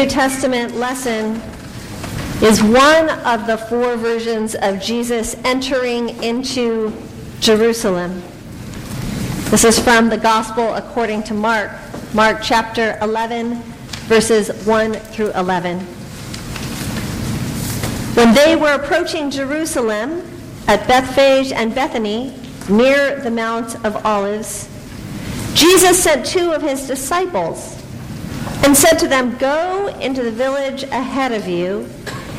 New Testament lesson is one of the four versions of Jesus entering into Jerusalem. This is from the Gospel according to Mark, Mark chapter 11, verses 1 through 11. When they were approaching Jerusalem at Bethphage and Bethany, near the Mount of Olives, Jesus sent two of his disciples and said to them, Go into the village ahead of you,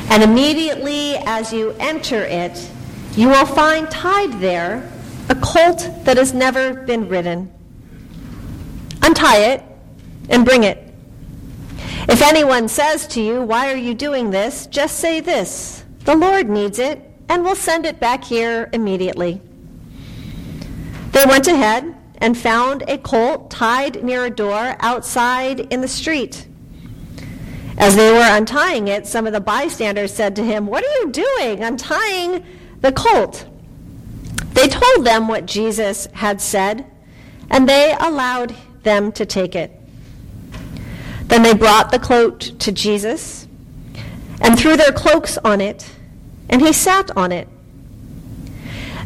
and immediately as you enter it, you will find tied there a colt that has never been ridden. Untie it and bring it. If anyone says to you, Why are you doing this? just say this The Lord needs it, and we'll send it back here immediately. They went ahead and found a colt tied near a door outside in the street. As they were untying it, some of the bystanders said to him, What are you doing untying the colt? They told them what Jesus had said, and they allowed them to take it. Then they brought the cloak to Jesus and threw their cloaks on it, and he sat on it.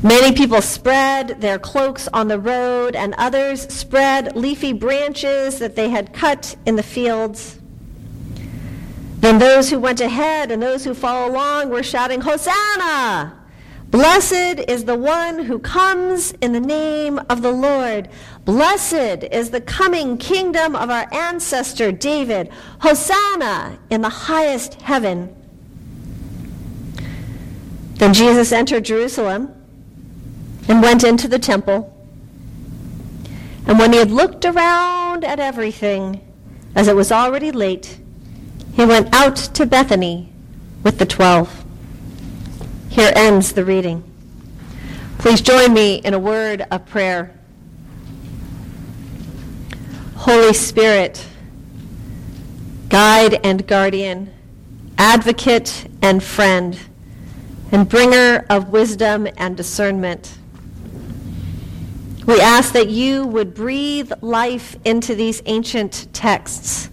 Many people spread their cloaks on the road, and others spread leafy branches that they had cut in the fields. Then those who went ahead and those who followed along were shouting, Hosanna! Blessed is the one who comes in the name of the Lord. Blessed is the coming kingdom of our ancestor David. Hosanna in the highest heaven. Then Jesus entered Jerusalem and went into the temple. And when he had looked around at everything, as it was already late, he went out to Bethany with the twelve. Here ends the reading. Please join me in a word of prayer. Holy Spirit, guide and guardian, advocate and friend, and bringer of wisdom and discernment. We ask that you would breathe life into these ancient texts,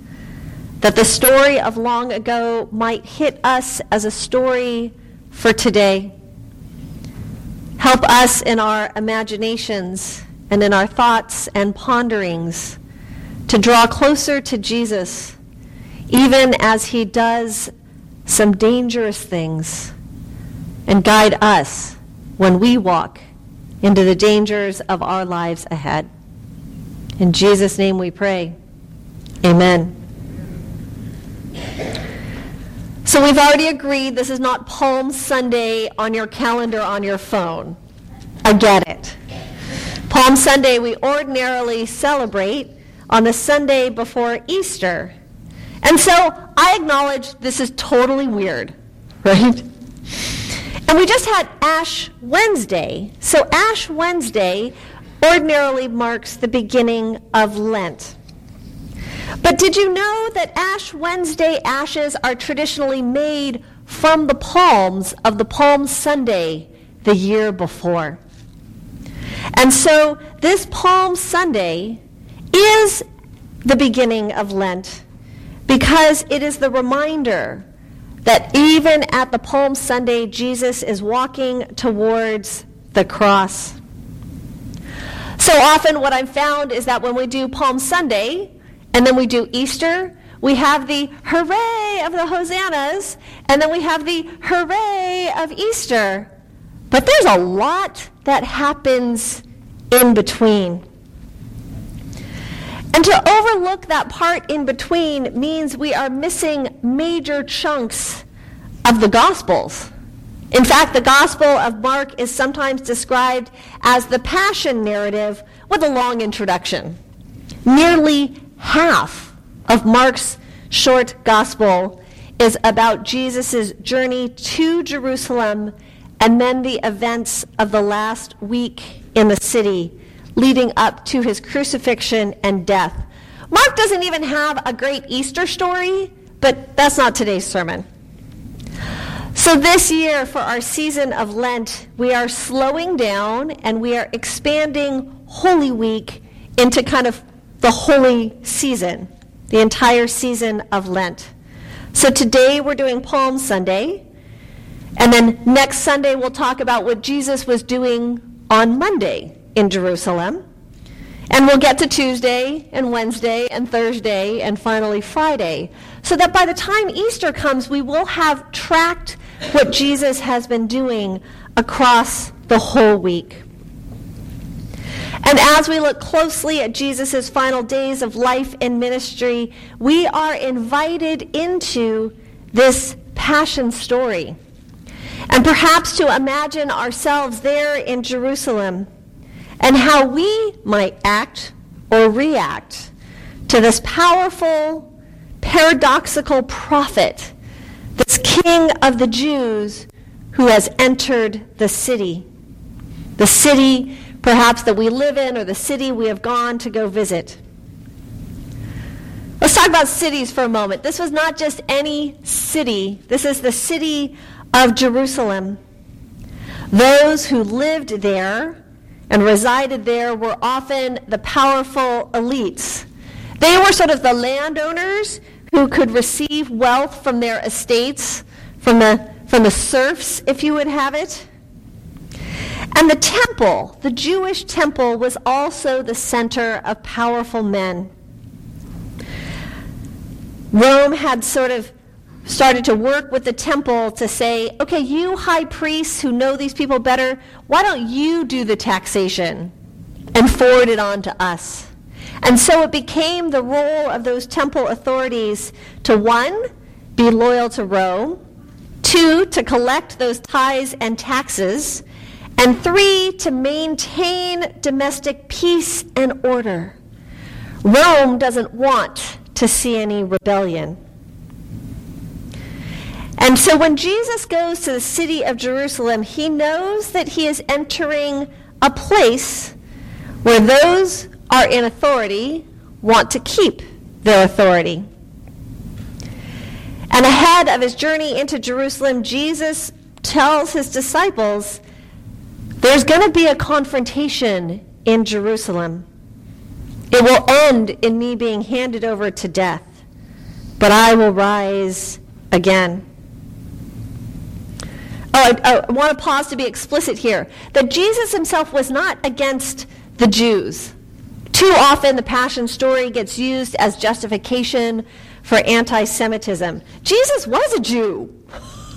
that the story of long ago might hit us as a story for today. Help us in our imaginations and in our thoughts and ponderings to draw closer to Jesus, even as he does some dangerous things, and guide us when we walk into the dangers of our lives ahead. In Jesus' name we pray. Amen. So we've already agreed this is not Palm Sunday on your calendar on your phone. I get it. Palm Sunday we ordinarily celebrate on the Sunday before Easter. And so I acknowledge this is totally weird, right? And we just had Ash Wednesday. So Ash Wednesday ordinarily marks the beginning of Lent. But did you know that Ash Wednesday ashes are traditionally made from the palms of the Palm Sunday the year before? And so this Palm Sunday is the beginning of Lent because it is the reminder that even at the Palm Sunday, Jesus is walking towards the cross. So often, what I've found is that when we do Palm Sunday and then we do Easter, we have the hooray of the hosannas, and then we have the hooray of Easter. But there's a lot that happens in between. And to overlook that part in between means we are missing major chunks of the Gospels. In fact, the Gospel of Mark is sometimes described as the passion narrative with a long introduction. Nearly half of Mark's short Gospel is about Jesus' journey to Jerusalem and then the events of the last week in the city leading up to his crucifixion and death. Mark doesn't even have a great Easter story, but that's not today's sermon. So, this year, for our season of Lent, we are slowing down and we are expanding Holy Week into kind of the holy season, the entire season of Lent. So today we're doing Palm Sunday. And then next Sunday we'll talk about what Jesus was doing on Monday in Jerusalem. And we'll get to Tuesday and Wednesday and Thursday and finally Friday. So that by the time Easter comes, we will have tracked what Jesus has been doing across the whole week. And as we look closely at Jesus' final days of life and ministry, we are invited into this passion story. And perhaps to imagine ourselves there in Jerusalem and how we might act or react to this powerful, paradoxical prophet, this king of the Jews who has entered the city. The city perhaps that we live in or the city we have gone to go visit. Let's talk about cities for a moment. This was not just any city, this is the city of Jerusalem. Those who lived there and resided there were often the powerful elites. They were sort of the landowners who could receive wealth from their estates, from the, from the serfs, if you would have it. And the temple, the Jewish temple, was also the center of powerful men. Rome had sort of started to work with the temple to say, okay, you high priests who know these people better, why don't you do the taxation and forward it on to us? And so it became the role of those temple authorities to one, be loyal to Rome, two, to collect those tithes and taxes, and three, to maintain domestic peace and order. Rome doesn't want to see any rebellion. And so when Jesus goes to the city of Jerusalem, he knows that he is entering a place where those are in authority want to keep their authority. And ahead of his journey into Jerusalem, Jesus tells his disciples there's going to be a confrontation in Jerusalem. It will end in me being handed over to death, but I will rise again. Oh, I, I want to pause to be explicit here that Jesus himself was not against the Jews. Too often, the Passion story gets used as justification for anti Semitism. Jesus was a Jew.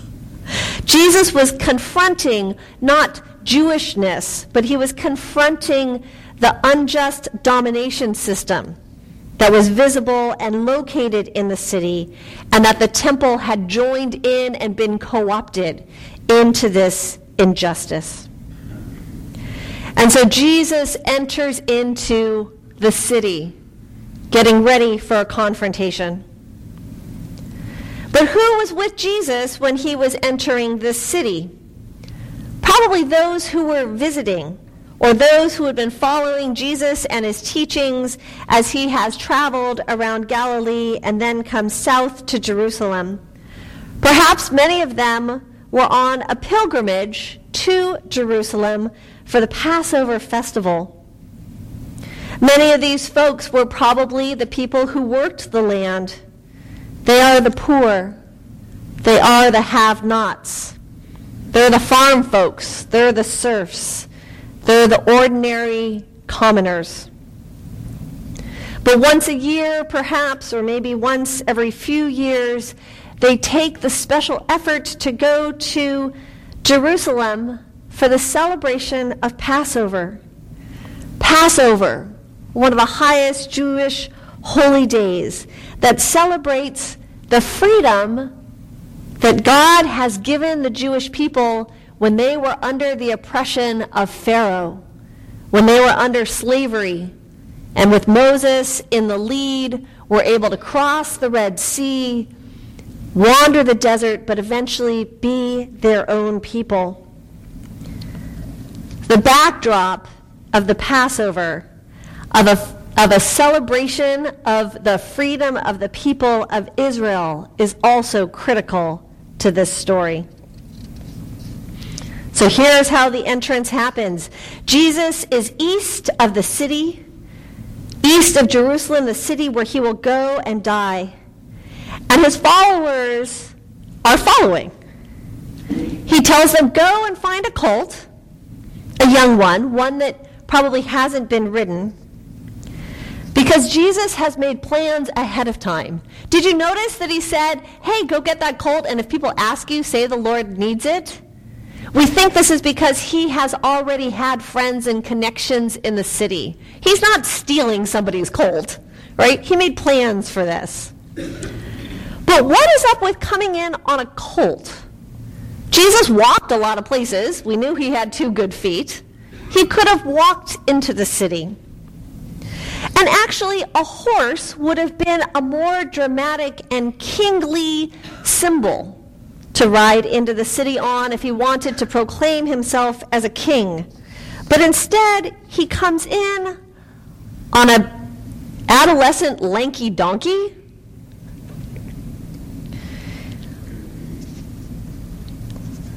Jesus was confronting not Jewishness, but he was confronting the unjust domination system that was visible and located in the city, and that the temple had joined in and been co opted into this injustice. And so Jesus enters into the city, getting ready for a confrontation. But who was with Jesus when he was entering this city? Probably those who were visiting or those who had been following Jesus and his teachings as he has traveled around Galilee and then come south to Jerusalem. Perhaps many of them were on a pilgrimage to Jerusalem for the Passover festival. Many of these folks were probably the people who worked the land. They are the poor. They are the have nots. They're the farm folks. They're the serfs. They're the ordinary commoners. But once a year, perhaps, or maybe once every few years, they take the special effort to go to Jerusalem for the celebration of Passover. Passover, one of the highest Jewish holy days that celebrates the freedom that God has given the Jewish people when they were under the oppression of Pharaoh, when they were under slavery, and with Moses in the lead, were able to cross the Red Sea wander the desert, but eventually be their own people. The backdrop of the Passover, of a, of a celebration of the freedom of the people of Israel, is also critical to this story. So here's how the entrance happens Jesus is east of the city, east of Jerusalem, the city where he will go and die. And his followers are following. He tells them, Go and find a colt, a young one, one that probably hasn't been ridden, because Jesus has made plans ahead of time. Did you notice that he said, Hey, go get that colt, and if people ask you, say the Lord needs it? We think this is because he has already had friends and connections in the city. He's not stealing somebody's colt, right? He made plans for this. But what is up with coming in on a colt? Jesus walked a lot of places. We knew he had two good feet. He could have walked into the city. And actually, a horse would have been a more dramatic and kingly symbol to ride into the city on if he wanted to proclaim himself as a king. But instead, he comes in on a adolescent lanky donkey.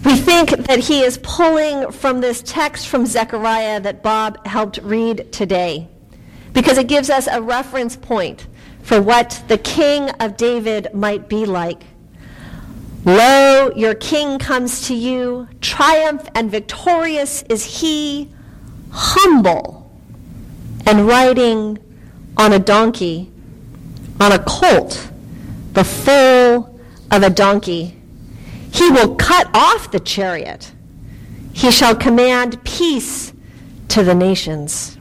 We think that he is pulling from this text from Zechariah that Bob helped read today because it gives us a reference point for what the king of David might be like. Lo, your king comes to you, triumph and victorious is he, humble and riding on a donkey, on a colt, the foal of a donkey. He will cut off the chariot. He shall command peace to the nations.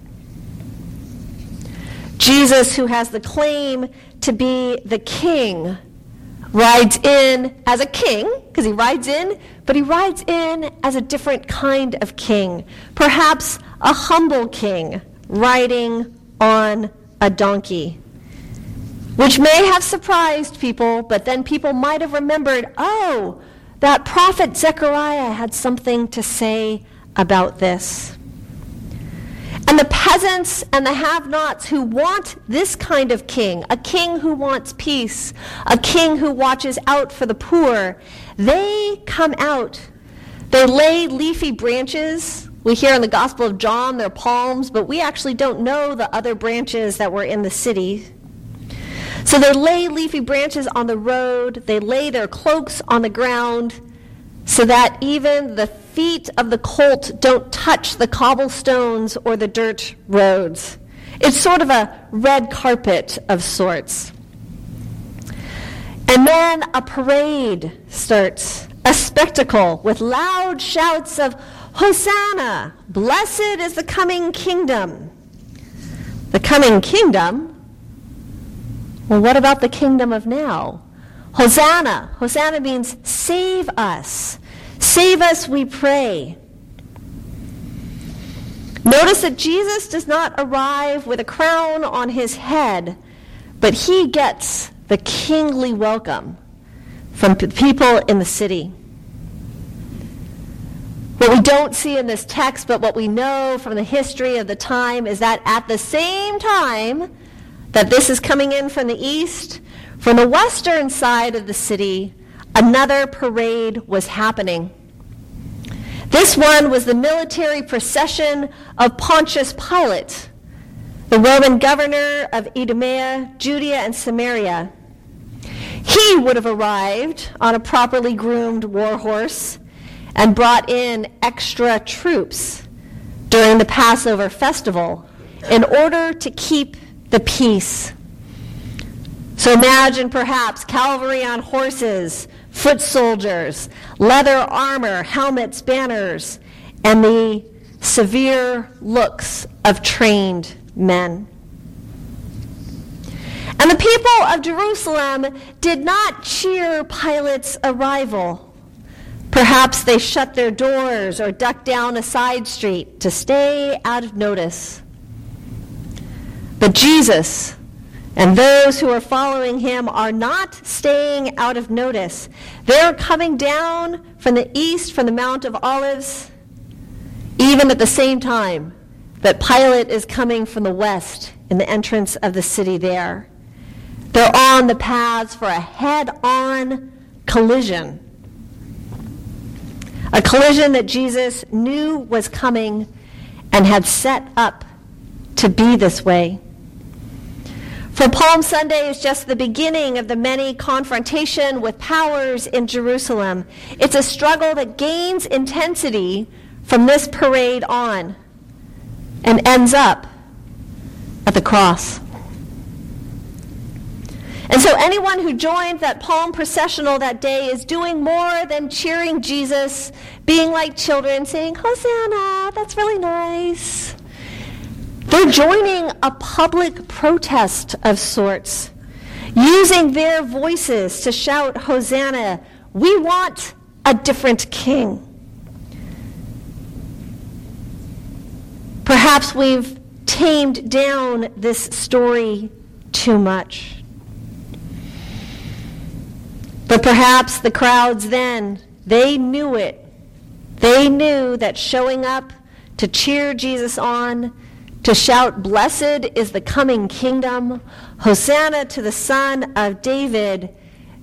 Jesus, who has the claim to be the king, rides in as a king, because he rides in, but he rides in as a different kind of king. Perhaps a humble king riding on a donkey. Which may have surprised people, but then people might have remembered oh, that prophet Zechariah had something to say about this. And the peasants and the have nots who want this kind of king, a king who wants peace, a king who watches out for the poor, they come out. They lay leafy branches. We hear in the Gospel of John they're palms, but we actually don't know the other branches that were in the city. So they lay leafy branches on the road, they lay their cloaks on the ground, so that even the feet of the colt don't touch the cobblestones or the dirt roads. It's sort of a red carpet of sorts. And then a parade starts, a spectacle with loud shouts of Hosanna! Blessed is the coming kingdom. The coming kingdom? Well, what about the kingdom of now? Hosanna. Hosanna means save us. Save us, we pray. Notice that Jesus does not arrive with a crown on his head, but he gets the kingly welcome from the people in the city. What we don't see in this text, but what we know from the history of the time, is that at the same time that this is coming in from the east, from the western side of the city, another parade was happening. This one was the military procession of Pontius Pilate, the Roman governor of Idumea, Judea, and Samaria. He would have arrived on a properly groomed war horse and brought in extra troops during the Passover festival in order to keep the peace so imagine perhaps cavalry on horses, foot soldiers, leather armor, helmets, banners, and the severe looks of trained men. And the people of Jerusalem did not cheer Pilate's arrival. Perhaps they shut their doors or ducked down a side street to stay out of notice. But Jesus, and those who are following him are not staying out of notice. They're coming down from the east, from the Mount of Olives, even at the same time that Pilate is coming from the west in the entrance of the city there. They're on the paths for a head on collision. A collision that Jesus knew was coming and had set up to be this way. For Palm Sunday is just the beginning of the many confrontation with powers in Jerusalem. It's a struggle that gains intensity from this parade on and ends up at the cross. And so anyone who joined that palm processional that day is doing more than cheering Jesus, being like children, saying, Hosanna, that's really nice. They're joining a public protest of sorts, using their voices to shout, Hosanna, we want a different king. Perhaps we've tamed down this story too much. But perhaps the crowds then, they knew it. They knew that showing up to cheer Jesus on, to shout, Blessed is the coming kingdom, Hosanna to the Son of David,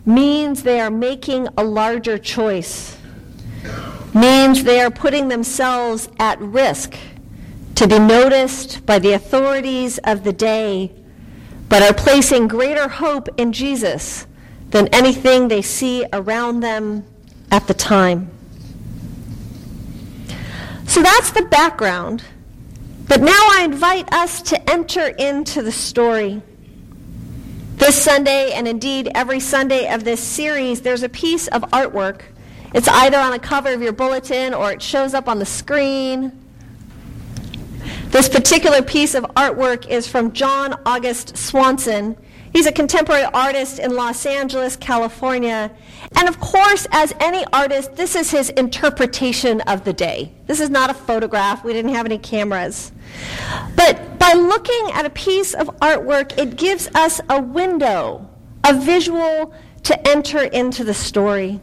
means they are making a larger choice, means they are putting themselves at risk to be noticed by the authorities of the day, but are placing greater hope in Jesus than anything they see around them at the time. So that's the background. But now I invite us to enter into the story. This Sunday, and indeed every Sunday of this series, there's a piece of artwork. It's either on the cover of your bulletin or it shows up on the screen. This particular piece of artwork is from John August Swanson. He's a contemporary artist in Los Angeles, California. And of course, as any artist, this is his interpretation of the day. This is not a photograph. We didn't have any cameras. But by looking at a piece of artwork, it gives us a window, a visual to enter into the story.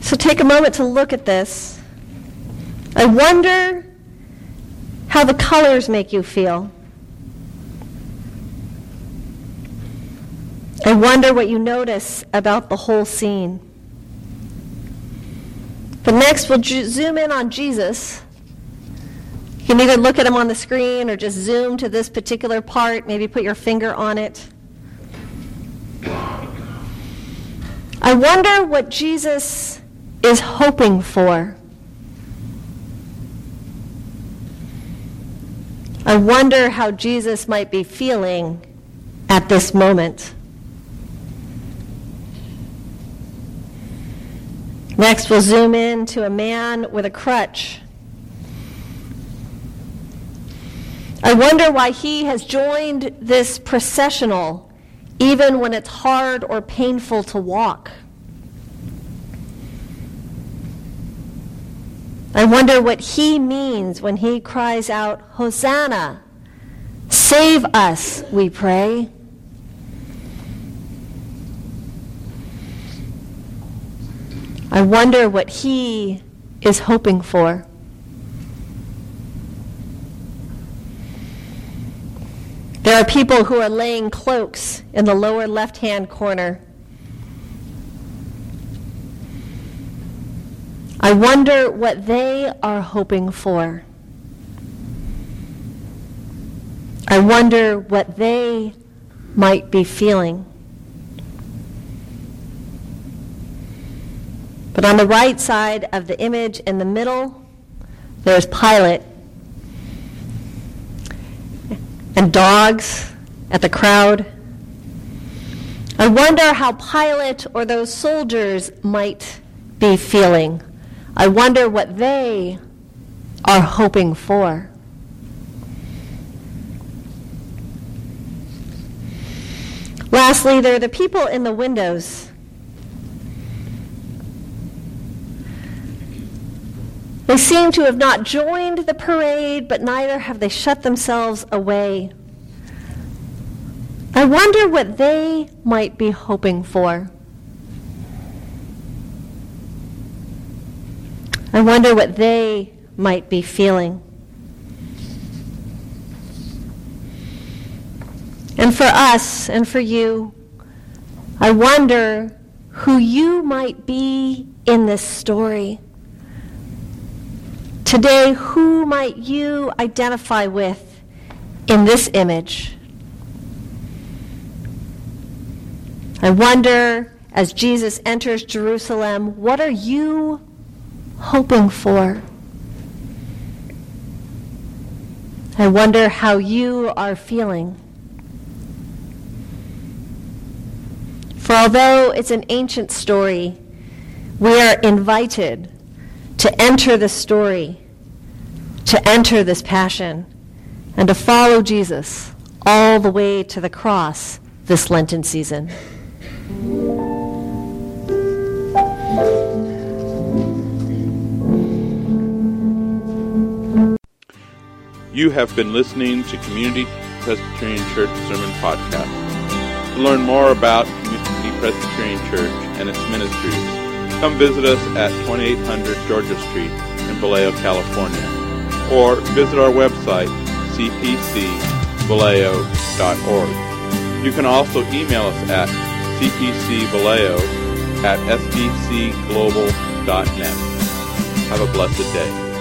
So take a moment to look at this. I wonder how the colors make you feel. I wonder what you notice about the whole scene. But next, we'll ju- zoom in on Jesus. You can either look at him on the screen or just zoom to this particular part, maybe put your finger on it. I wonder what Jesus is hoping for. I wonder how Jesus might be feeling at this moment. Next, we'll zoom in to a man with a crutch. I wonder why he has joined this processional even when it's hard or painful to walk. I wonder what he means when he cries out, Hosanna! Save us, we pray. I wonder what he is hoping for. There are people who are laying cloaks in the lower left hand corner. I wonder what they are hoping for. I wonder what they might be feeling. But on the right side of the image in the middle, there's Pilate and dogs at the crowd. I wonder how Pilate or those soldiers might be feeling. I wonder what they are hoping for. Lastly, there are the people in the windows. They seem to have not joined the parade, but neither have they shut themselves away. I wonder what they might be hoping for. I wonder what they might be feeling. And for us and for you, I wonder who you might be in this story. Today, who might you identify with in this image. I wonder, as Jesus enters Jerusalem, what are you hoping for? I wonder how you are feeling. For although it's an ancient story, we are invited to enter the story, to enter this passion, and to follow Jesus all the way to the cross this Lenten season. You have been listening to Community Presbyterian Church Sermon Podcast. To learn more about Community Presbyterian Church and its ministries, come visit us at 2800 Georgia Street in Vallejo, California, or visit our website, cpcvallejo.org. You can also email us at cpcvallejo at sbcglobal.net. Have a blessed day.